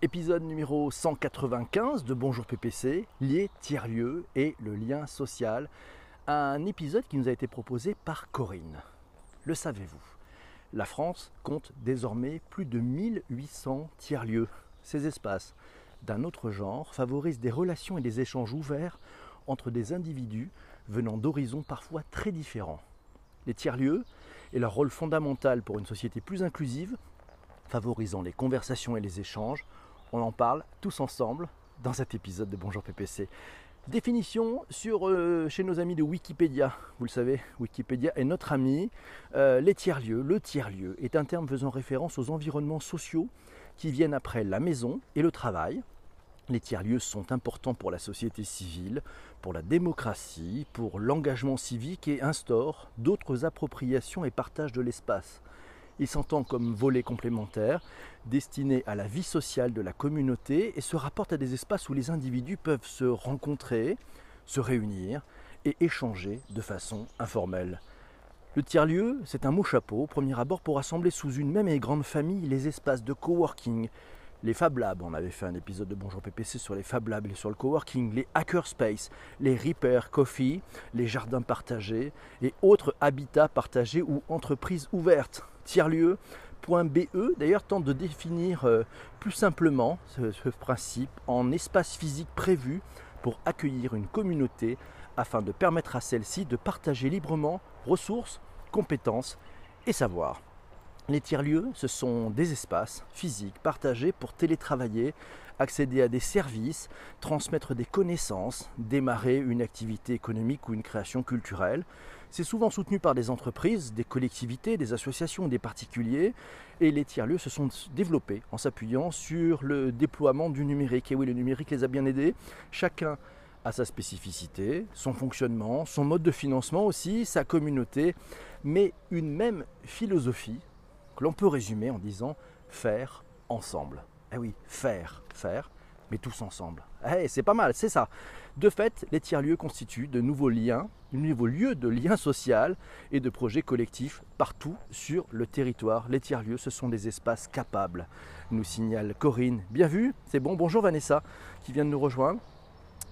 Épisode numéro 195 de Bonjour PPC, lié tiers-lieux et le lien social. Un épisode qui nous a été proposé par Corinne. Le savez-vous La France compte désormais plus de 1800 tiers-lieux. Ces espaces d'un autre genre favorisent des relations et des échanges ouverts entre des individus venant d'horizons parfois très différents. Les tiers-lieux et leur rôle fondamental pour une société plus inclusive, favorisant les conversations et les échanges, on en parle tous ensemble dans cet épisode de Bonjour PPC. Définition sur, euh, chez nos amis de Wikipédia. Vous le savez, Wikipédia est notre ami. Euh, les tiers-lieux, le tiers-lieu est un terme faisant référence aux environnements sociaux qui viennent après la maison et le travail. Les tiers-lieux sont importants pour la société civile, pour la démocratie, pour l'engagement civique et instaurent d'autres appropriations et partages de l'espace. Il s'entend comme volet complémentaire, destiné à la vie sociale de la communauté et se rapporte à des espaces où les individus peuvent se rencontrer, se réunir et échanger de façon informelle. Le tiers-lieu, c'est un mot chapeau, au premier abord, pour rassembler sous une même et grande famille les espaces de coworking, les Fab Labs, on avait fait un épisode de Bonjour PPC sur les Fab Labs et sur le coworking, les hackerspace, les Repair Coffee, les jardins partagés et autres habitats partagés ou entreprises ouvertes. Tiers-lieu.be d'ailleurs tente de définir euh, plus simplement ce, ce principe en espace physique prévu pour accueillir une communauté afin de permettre à celle-ci de partager librement ressources, compétences et savoirs. Les tiers-lieux, ce sont des espaces physiques partagés pour télétravailler, accéder à des services, transmettre des connaissances, démarrer une activité économique ou une création culturelle. C'est souvent soutenu par des entreprises, des collectivités, des associations, des particuliers. Et les tiers-lieux se sont développés en s'appuyant sur le déploiement du numérique. Et oui, le numérique les a bien aidés. Chacun a sa spécificité, son fonctionnement, son mode de financement aussi, sa communauté, mais une même philosophie que l'on peut résumer en disant faire ensemble. Eh oui, faire, faire, mais tous ensemble. Eh, c'est pas mal, c'est ça. De fait, les tiers-lieux constituent de nouveaux liens, de nouveaux lieux de lien social et de projets collectifs partout sur le territoire. Les tiers-lieux, ce sont des espaces capables, nous signale Corinne. Bien vu, c'est bon. Bonjour Vanessa, qui vient de nous rejoindre.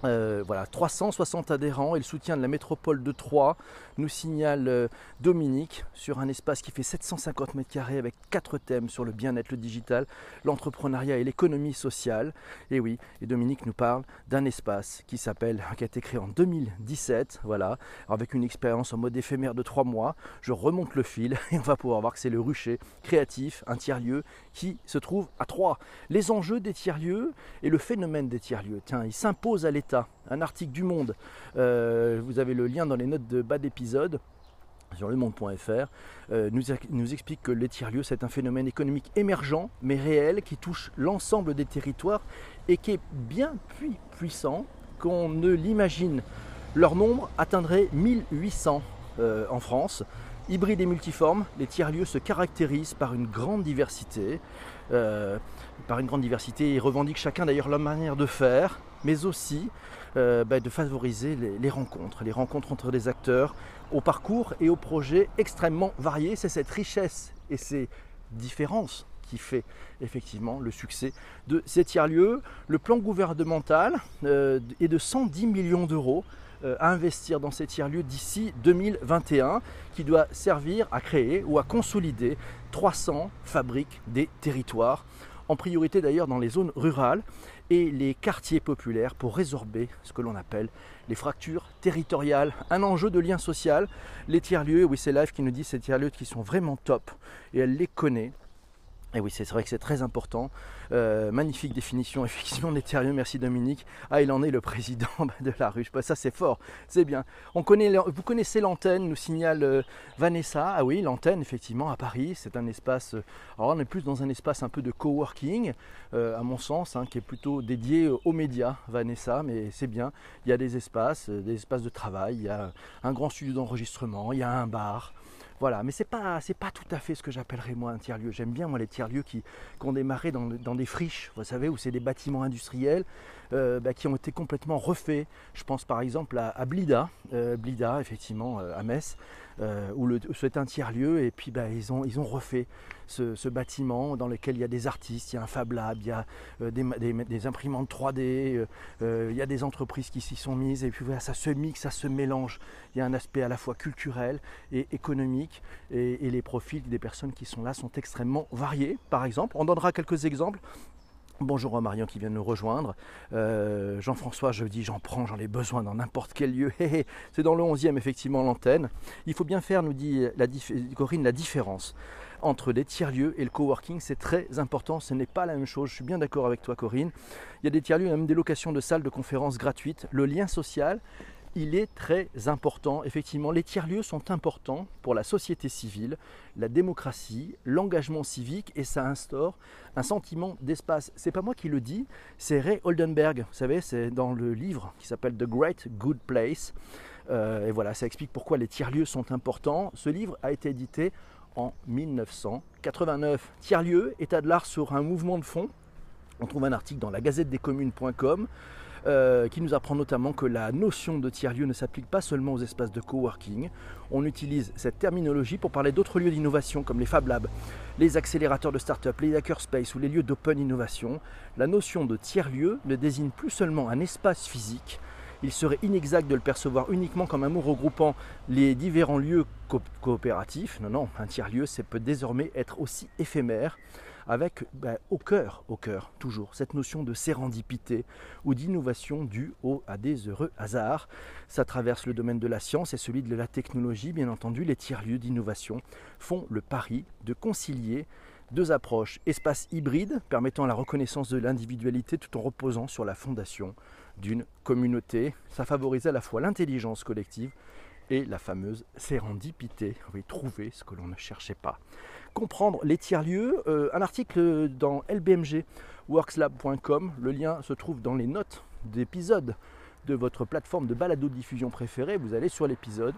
Euh, voilà, 360 adhérents et le soutien de la métropole de Troyes nous signale euh, Dominique sur un espace qui fait 750 mètres carrés avec quatre thèmes sur le bien-être, le digital, l'entrepreneuriat et l'économie sociale. Et oui, et Dominique nous parle d'un espace qui s'appelle, qui a été créé en 2017, voilà, avec une expérience en mode éphémère de trois mois. Je remonte le fil et on va pouvoir voir que c'est le rucher créatif, un tiers-lieu qui se trouve à Troyes. Les enjeux des tiers-lieux et le phénomène des tiers-lieux. Tiens, il s'impose à l'État un article du Monde. Euh, vous avez le lien dans les notes de bas d'épisode sur le monde.fr, euh, nous, nous, explique que les tiers-lieux, c'est un phénomène économique émergent, mais réel, qui touche l'ensemble des territoires et qui est bien plus puissant qu'on ne l'imagine. Leur nombre atteindrait 1800 euh, en France. Hybrides et multiformes, les tiers-lieux se caractérisent par une grande diversité. par une grande diversité, ils revendiquent chacun d'ailleurs leur manière de faire, mais aussi euh, bah, de favoriser les, rencontres, les rencontres entre des acteurs au parcours et aux projets extrêmement variés. C'est cette richesse et ces différences qui fait effectivement le succès de ces tiers-lieux. Le plan gouvernemental euh, est de 110 millions d'euros euh, à investir dans ces tiers-lieux d'ici 2021 qui doit servir à créer ou à consolider 300 fabriques des territoires en priorité d'ailleurs dans les zones rurales et les quartiers populaires pour résorber ce que l'on appelle les fractures territoriales. Un enjeu de lien social. Les tiers-lieux, oui c'est Life qui nous dit ces tiers-lieux qui sont vraiment top et elle les connaît. Et oui, c'est vrai que c'est très important. Euh, magnifique définition, effectivement, tiers-lieux. Merci Dominique. Ah, il en est le président de la ruche. Bah, ça, c'est fort. C'est bien. On connaît, vous connaissez l'antenne, nous signale euh, Vanessa. Ah oui, l'antenne, effectivement, à Paris. C'est un espace. Euh, alors, on est plus dans un espace un peu de coworking, à mon sens, hein, qui est plutôt dédié aux médias, Vanessa. Mais c'est bien. Il y a des espaces, des espaces de travail. Il y a un grand studio d'enregistrement. Il y a un bar. Voilà, mais c'est pas pas tout à fait ce que j'appellerais moi un tiers-lieu. J'aime bien moi les tiers-lieux qui, ont démarré dans, des friches, vous savez, où c'est des bâtiments industriels euh, bah, qui ont été complètement refaits. Je pense par exemple à, Blida, euh, Blida effectivement euh, à Metz, euh, où c'est un tiers-lieu, et puis bah, ils, ont, ils ont refait ce, bâtiment dans lequel il y a des artistes, il y a un Fab Lab, il y a euh, des, imprimantes 3D, il y a des entreprises qui s'y sont mises, et puis voilà, ça se mixe, ça se mélange. Il y a un aspect à la fois culturel et économique, et les profils des personnes qui sont là sont extrêmement variés. Par exemple, on donnera quelques exemples. Bonjour à Marion qui vient de nous rejoindre. Euh, Jean-François, je dis j'en prends, j'en ai besoin dans n'importe quel lieu. C'est dans le 11e effectivement l'antenne. Il faut bien faire, nous dit la Corinne, la différence entre les tiers-lieux et le coworking. C'est très important, ce n'est pas la même chose. Je suis bien d'accord avec toi Corinne. Il y a des tiers-lieux, même des locations de salles de conférences gratuites. Le lien social il est très important. Effectivement, les tiers-lieux sont importants pour la société civile, la démocratie, l'engagement civique et ça instaure un sentiment d'espace. C'est pas moi qui le dis, c'est Ray Oldenberg. Vous savez, c'est dans le livre qui s'appelle The Great Good Place. Euh, et voilà, ça explique pourquoi les tiers-lieux sont importants. Ce livre a été édité en 1989. Tiers-lieux, état de l'art sur un mouvement de fond. On trouve un article dans la gazette des communes.com. Euh, qui nous apprend notamment que la notion de tiers-lieu ne s'applique pas seulement aux espaces de coworking. On utilise cette terminologie pour parler d'autres lieux d'innovation comme les Fab Labs, les accélérateurs de start-up, les hackerspace ou les lieux d'open innovation. La notion de tiers-lieu ne désigne plus seulement un espace physique, il serait inexact de le percevoir uniquement comme un mot regroupant les différents lieux coopératifs. Non, non, un tiers-lieu, ça peut désormais être aussi éphémère avec ben, au cœur, au cœur, toujours, cette notion de sérendipité ou d'innovation due au, à des heureux hasards. Ça traverse le domaine de la science et celui de la technologie, bien entendu. Les tiers-lieux d'innovation font le pari de concilier deux approches, espace hybride permettant la reconnaissance de l'individualité tout en reposant sur la fondation d'une communauté. Ça favorise à la fois l'intelligence collective et la fameuse sérendipité, trouver ce que l'on ne cherchait pas comprendre les tiers-lieux, euh, un article dans lbmgworkslab.com, le lien se trouve dans les notes d'épisode de votre plateforme de balado-diffusion préférée, vous allez sur l'épisode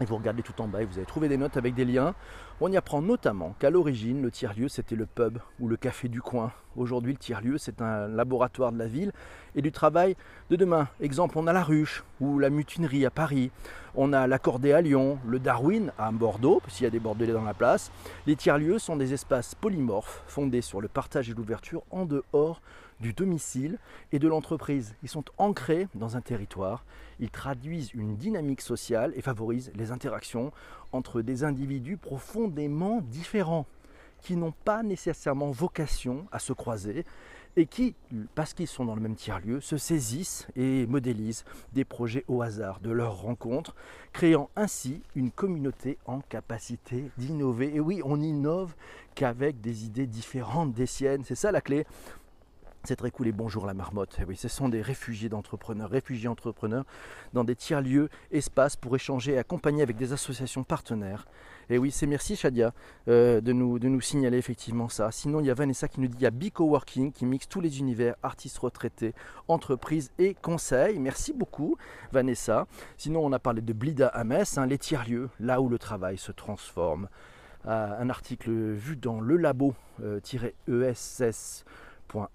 et vous regardez tout en bas et vous allez trouver des notes avec des liens. On y apprend notamment qu'à l'origine, le tiers-lieu, c'était le pub ou le café du coin. Aujourd'hui, le tiers-lieu, c'est un laboratoire de la ville et du travail de demain. Exemple, on a la ruche ou la mutinerie à Paris. On a l'accordé à Lyon, le Darwin à Bordeaux, s'il y a des Bordelais dans la place. Les tiers-lieux sont des espaces polymorphes fondés sur le partage et l'ouverture en dehors du domicile et de l'entreprise. Ils sont ancrés dans un territoire, ils traduisent une dynamique sociale et favorisent les interactions entre des individus profondément différents, qui n'ont pas nécessairement vocation à se croiser et qui, parce qu'ils sont dans le même tiers-lieu, se saisissent et modélisent des projets au hasard de leurs rencontres, créant ainsi une communauté en capacité d'innover. Et oui, on innove qu'avec des idées différentes des siennes. C'est ça la clé. C'est très cool et bonjour la marmotte. Eh oui, ce sont des réfugiés d'entrepreneurs, réfugiés entrepreneurs dans des tiers-lieux, espaces pour échanger et accompagner avec des associations partenaires. Et oui, c'est merci Shadia euh, de, nous, de nous signaler effectivement ça. Sinon, il y a Vanessa qui nous dit il y a Be Coworking qui mixe tous les univers, artistes retraités, entreprises et conseils. Merci beaucoup Vanessa. Sinon, on a parlé de Blida à Metz, hein, les tiers-lieux, là où le travail se transforme. Euh, un article vu dans le labo-ess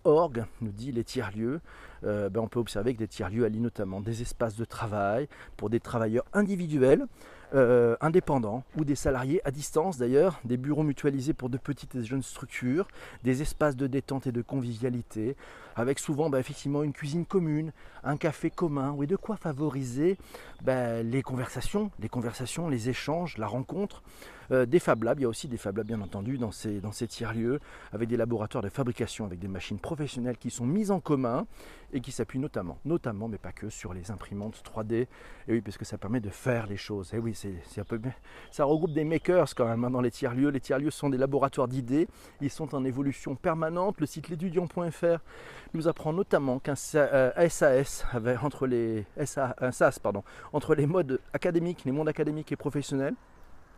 org nous dit les tiers-lieux. Euh, ben on peut observer que des tiers-lieux allient notamment des espaces de travail pour des travailleurs individuels, euh, indépendants ou des salariés à distance d'ailleurs, des bureaux mutualisés pour de petites et jeunes structures, des espaces de détente et de convivialité, avec souvent ben, effectivement une cuisine commune, un café commun, et de quoi favoriser ben, les conversations, les échanges, la rencontre. Euh, des Fab Labs, il y a aussi des Fab Labs bien entendu dans ces, dans ces tiers-lieux, avec des laboratoires de fabrication, avec des machines professionnelles qui sont mises en commun et qui s'appuient notamment, notamment, mais pas que, sur les imprimantes 3D. Et oui, parce que ça permet de faire les choses. Et oui, c'est un peu, ça regroupe des makers quand même hein, dans les tiers-lieux. Les tiers-lieux sont des laboratoires d'idées. Ils sont en évolution permanente. Le site l'étudiant.fr nous apprend notamment qu'un SAS avait entre les SAS pardon, entre les modes académiques, les mondes académiques et professionnels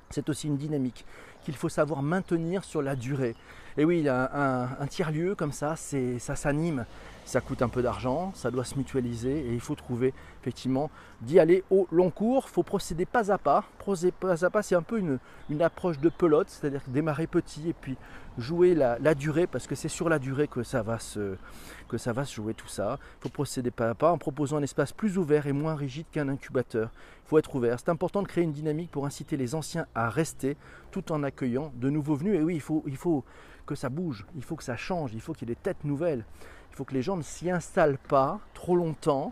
c'est aussi une dynamique qu'il faut savoir maintenir sur la durée. Et oui, un, tiers-lieu comme ça, ça s'anime ça coûte un peu d'argent, ça doit se mutualiser et il faut trouver effectivement d'y aller au long cours. Il faut procéder pas à pas. Procéder pas à pas, c'est un peu une, approche de pelote, c'est-à-dire démarrer petit et puis jouer la, durée parce que c'est sur la durée que ça, va se, que ça va se jouer tout ça. Il faut procéder pas à pas en proposant un espace plus ouvert et moins rigide qu'un incubateur. Il faut être ouvert. C'est important de créer une dynamique pour inciter les anciens à rester tout en accueillant de nouveaux venus. Et oui, il faut, il faut que ça bouge, il faut que ça change, il faut qu'il y ait des têtes nouvelles. Il faut que les gens ne s'y installent pas trop longtemps,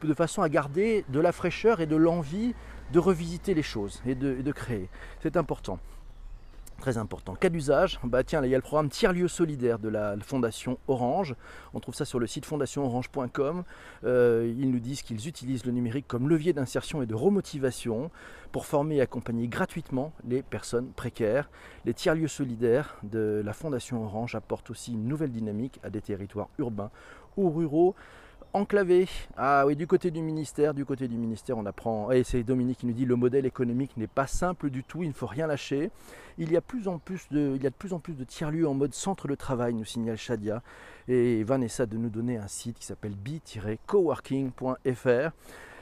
de façon à garder de la fraîcheur et de l'envie de revisiter les choses et de, créer. C'est important. Très important. Cas d'usage, bah tiens, il y a le programme Tiers-lieu solidaire de la Fondation Orange. On trouve ça sur le site fondationorange.com. Euh, ils nous disent qu'ils utilisent le numérique comme levier d'insertion et de remotivation pour former et accompagner gratuitement les personnes précaires. Les tiers-lieux solidaires de la Fondation Orange apportent aussi une nouvelle dynamique à des territoires urbains ou ruraux enclavé. Ah oui, du côté du ministère, du côté du ministère, on apprend. Et c'est Dominique qui nous dit le modèle économique n'est pas simple du tout, il ne faut rien lâcher. Il y a, plus en plus de, il y a de plus en plus de tiers-lieux en mode centre de travail, nous signale Shadia. Et Vanessa de nous donner un site qui s'appelle b-coworking.fr.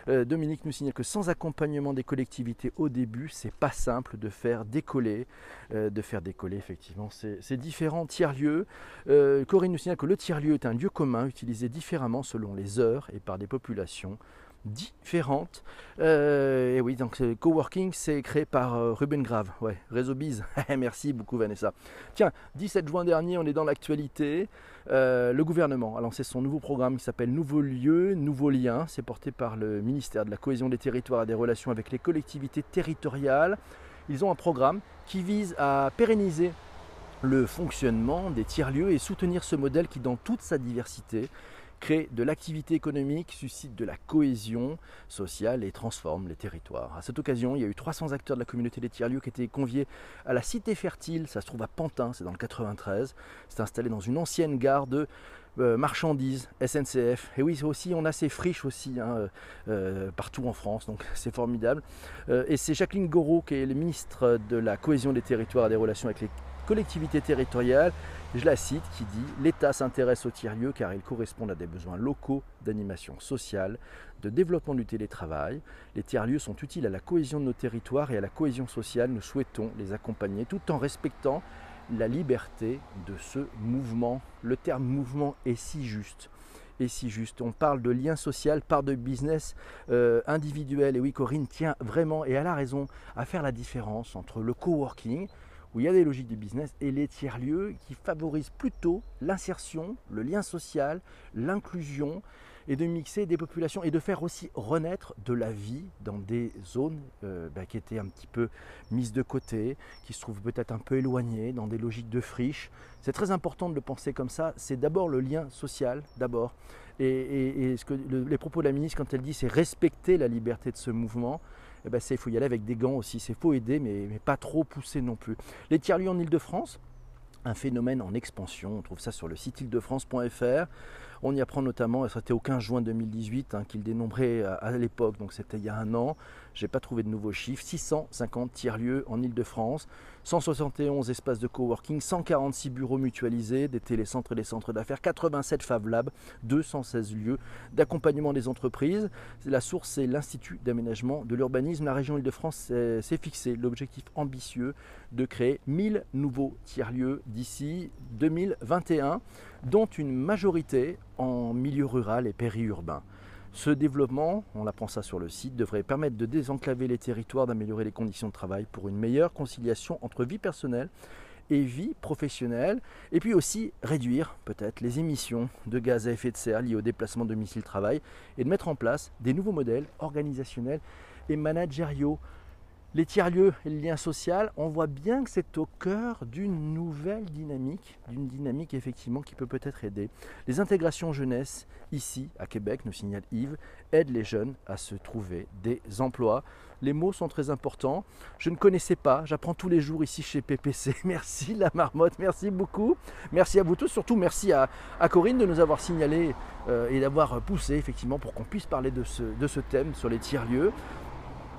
Euh, Dominique nous signale que sans accompagnement des collectivités au début, c'est pas simple de faire décoller, euh, de faire décoller effectivement ces, différents tiers-lieux. Euh, Corinne nous signale que le tiers-lieu est un lieu commun utilisé différemment selon les heures et par des populations différentes. et oui, donc Coworking, c'est créé par Ruben Grave, Réseau Biz. Merci beaucoup Vanessa. Tiens, 17 juin dernier, on est dans l'actualité. Euh, le gouvernement a lancé son nouveau programme qui s'appelle Nouveaux lieux, nouveaux liens. C'est porté par le ministère de la Cohésion des territoires et des relations avec les collectivités territoriales. Ils ont un programme qui vise à pérenniser le fonctionnement des tiers-lieux et soutenir ce modèle qui, dans toute sa diversité, crée de l'activité économique, suscite de la cohésion sociale et transforme les territoires. À cette occasion, il y a eu 300 acteurs de la communauté des tiers-lieux qui étaient conviés à la Cité Fertile, ça se trouve à Pantin, c'est dans le 93. C'est installé dans une ancienne gare de euh, marchandises, SNCF. Et oui, aussi, on a ces friches aussi hein, euh, euh, partout en France, donc c'est formidable. et c'est Jacqueline Gouraud, qui est le ministre de la cohésion des territoires et des relations avec les collectivités territoriales, je la cite, qui dit L'État s'intéresse aux tiers-lieux car ils correspondent à des besoins locaux d'animation sociale, de développement du télétravail. Les tiers-lieux sont utiles à la cohésion de nos territoires et à la cohésion sociale. Nous souhaitons les accompagner tout en respectant la liberté de ce mouvement. Le terme mouvement est si juste. Et si juste. On parle de lien social par de business euh, individuel. Et oui, Corinne tient vraiment, et elle a raison, à faire la différence entre le coworking, où il y a des logiques de business, et les tiers-lieux qui favorisent plutôt l'insertion, le lien social, l'inclusion, et de mixer des populations et de faire aussi renaître de la vie dans des zones euh, bah, qui étaient un petit peu mises de côté, qui se trouvent peut-être un peu éloignées, dans des logiques de friche. C'est très important de le penser comme ça. C'est d'abord le lien social, d'abord. Et, ce que les propos de la ministre, quand elle dit c'est respecter la liberté de ce mouvement, eh ben, il faut y aller avec des gants aussi. C'est faut aider, mais, pas trop pousser non plus. Les tiers-lieux en Ile-de-France, un phénomène en expansion. On trouve ça sur le site ile-de-france.fr. On y apprend notamment, et c'était au 15 juin 2018 hein, qu'il dénombrait à, l'époque, donc c'était il y a un an, j'ai pas trouvé de nouveaux chiffres, 650 tiers-lieux en Ile-de-France, 171 espaces de coworking, 146 bureaux mutualisés, des télécentres et des centres d'affaires, 87 Fab Labs, 216 lieux d'accompagnement des entreprises. La source, c'est l'Institut d'aménagement de l'urbanisme. La région Île-de-France s'est fixé l'objectif ambitieux de créer 1000 nouveaux tiers-lieux d'ici 2021, dont une majorité en milieu rural et périurbain. Ce développement, on apprend ça sur le site, devrait permettre de désenclaver les territoires, d'améliorer les conditions de travail pour une meilleure conciliation entre vie personnelle et vie professionnelle, et puis aussi réduire peut-être les émissions de gaz à effet de serre liées au déplacement domicile-travail, et de mettre en place des nouveaux modèles organisationnels et managériaux les tiers-lieux et le lien social, on voit bien que c'est au cœur d'une nouvelle dynamique, d'une dynamique effectivement qui peut peut-être aider. Les intégrations jeunesse, ici à Québec, nous signale Yves, aident les jeunes à se trouver des emplois. Les mots sont très importants. Je ne connaissais pas, j'apprends tous les jours ici chez PPC. Merci la marmotte, merci beaucoup. Merci à vous tous, surtout merci à, Corinne de nous avoir signalé euh, et d'avoir poussé effectivement pour qu'on puisse parler de ce, de ce thème sur les tiers-lieux.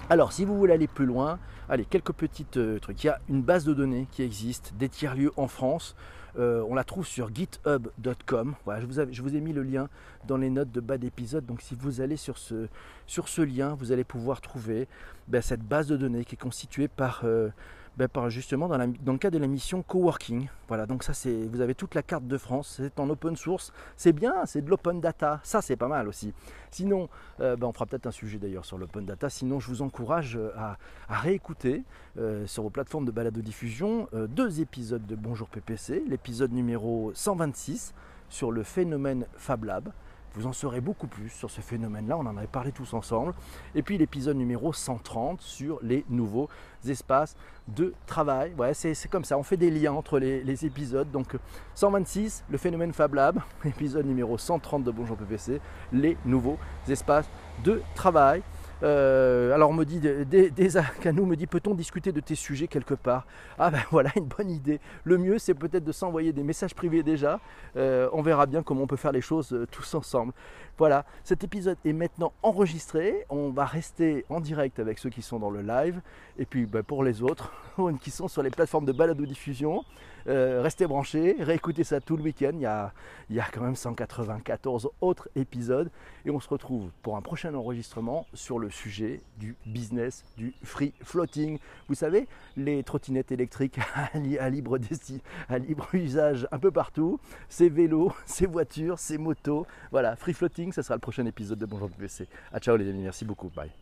Alors, si vous voulez aller plus loin, allez, quelques petits euh, trucs. Il y a une base de données qui existe, des tiers-lieux en France. Euh, on la trouve sur github.com. Voilà, je, vous ai mis le lien dans les notes de bas d'épisode. Donc si vous allez sur ce, sur ce lien, vous allez pouvoir trouver ben, cette base de données qui est constituée par... Euh, ben, justement dans, le cas de la mission coworking. Voilà, donc ça c'est, vous avez toute la carte de France, c'est en open source, c'est bien, c'est de l'open data, ça c'est pas mal aussi. Sinon, euh, ben, on fera peut-être un sujet d'ailleurs sur l'open data, sinon je vous encourage euh, à, réécouter euh, sur vos plateformes de balado diffusion deux épisodes de Bonjour PPC, l'épisode numéro 126 sur le phénomène Fab Lab vous en saurez beaucoup plus sur ce phénomène-là, on en avait parlé tous ensemble. Et puis l'épisode numéro 130 sur les nouveaux espaces de travail. Ouais, c'est comme ça, on fait des liens entre les, épisodes. Donc 126, le phénomène Fab Lab, épisode numéro 130 de Bonjour PPC, les nouveaux espaces de travail. Euh, alors me dit, des, des nous me dit, peut-on discuter de tes sujets quelque part? Ah ben voilà, une bonne idée. Le mieux, c'est peut-être de s'envoyer des messages privés déjà. Euh, on verra bien comment on peut faire les choses euh, tous ensemble. Voilà, cet épisode est maintenant enregistré. On va rester en direct avec ceux qui sont dans le live. Et puis ben, pour les autres qui sont sur les plateformes de balado-diffusion, euh, restez branchés, réécoutez ça tout le week-end. Il y, a, il y a quand même 194 autres épisodes. Et on se retrouve pour un prochain enregistrement sur le sujet du business du free floating. Vous savez, les trottinettes électriques à libre, à libre usage un peu partout, ces vélos, ces voitures, ces motos. Voilà, free floating, ce sera le prochain épisode de Bonjour PPC. A ciao les amis, merci beaucoup. Bye.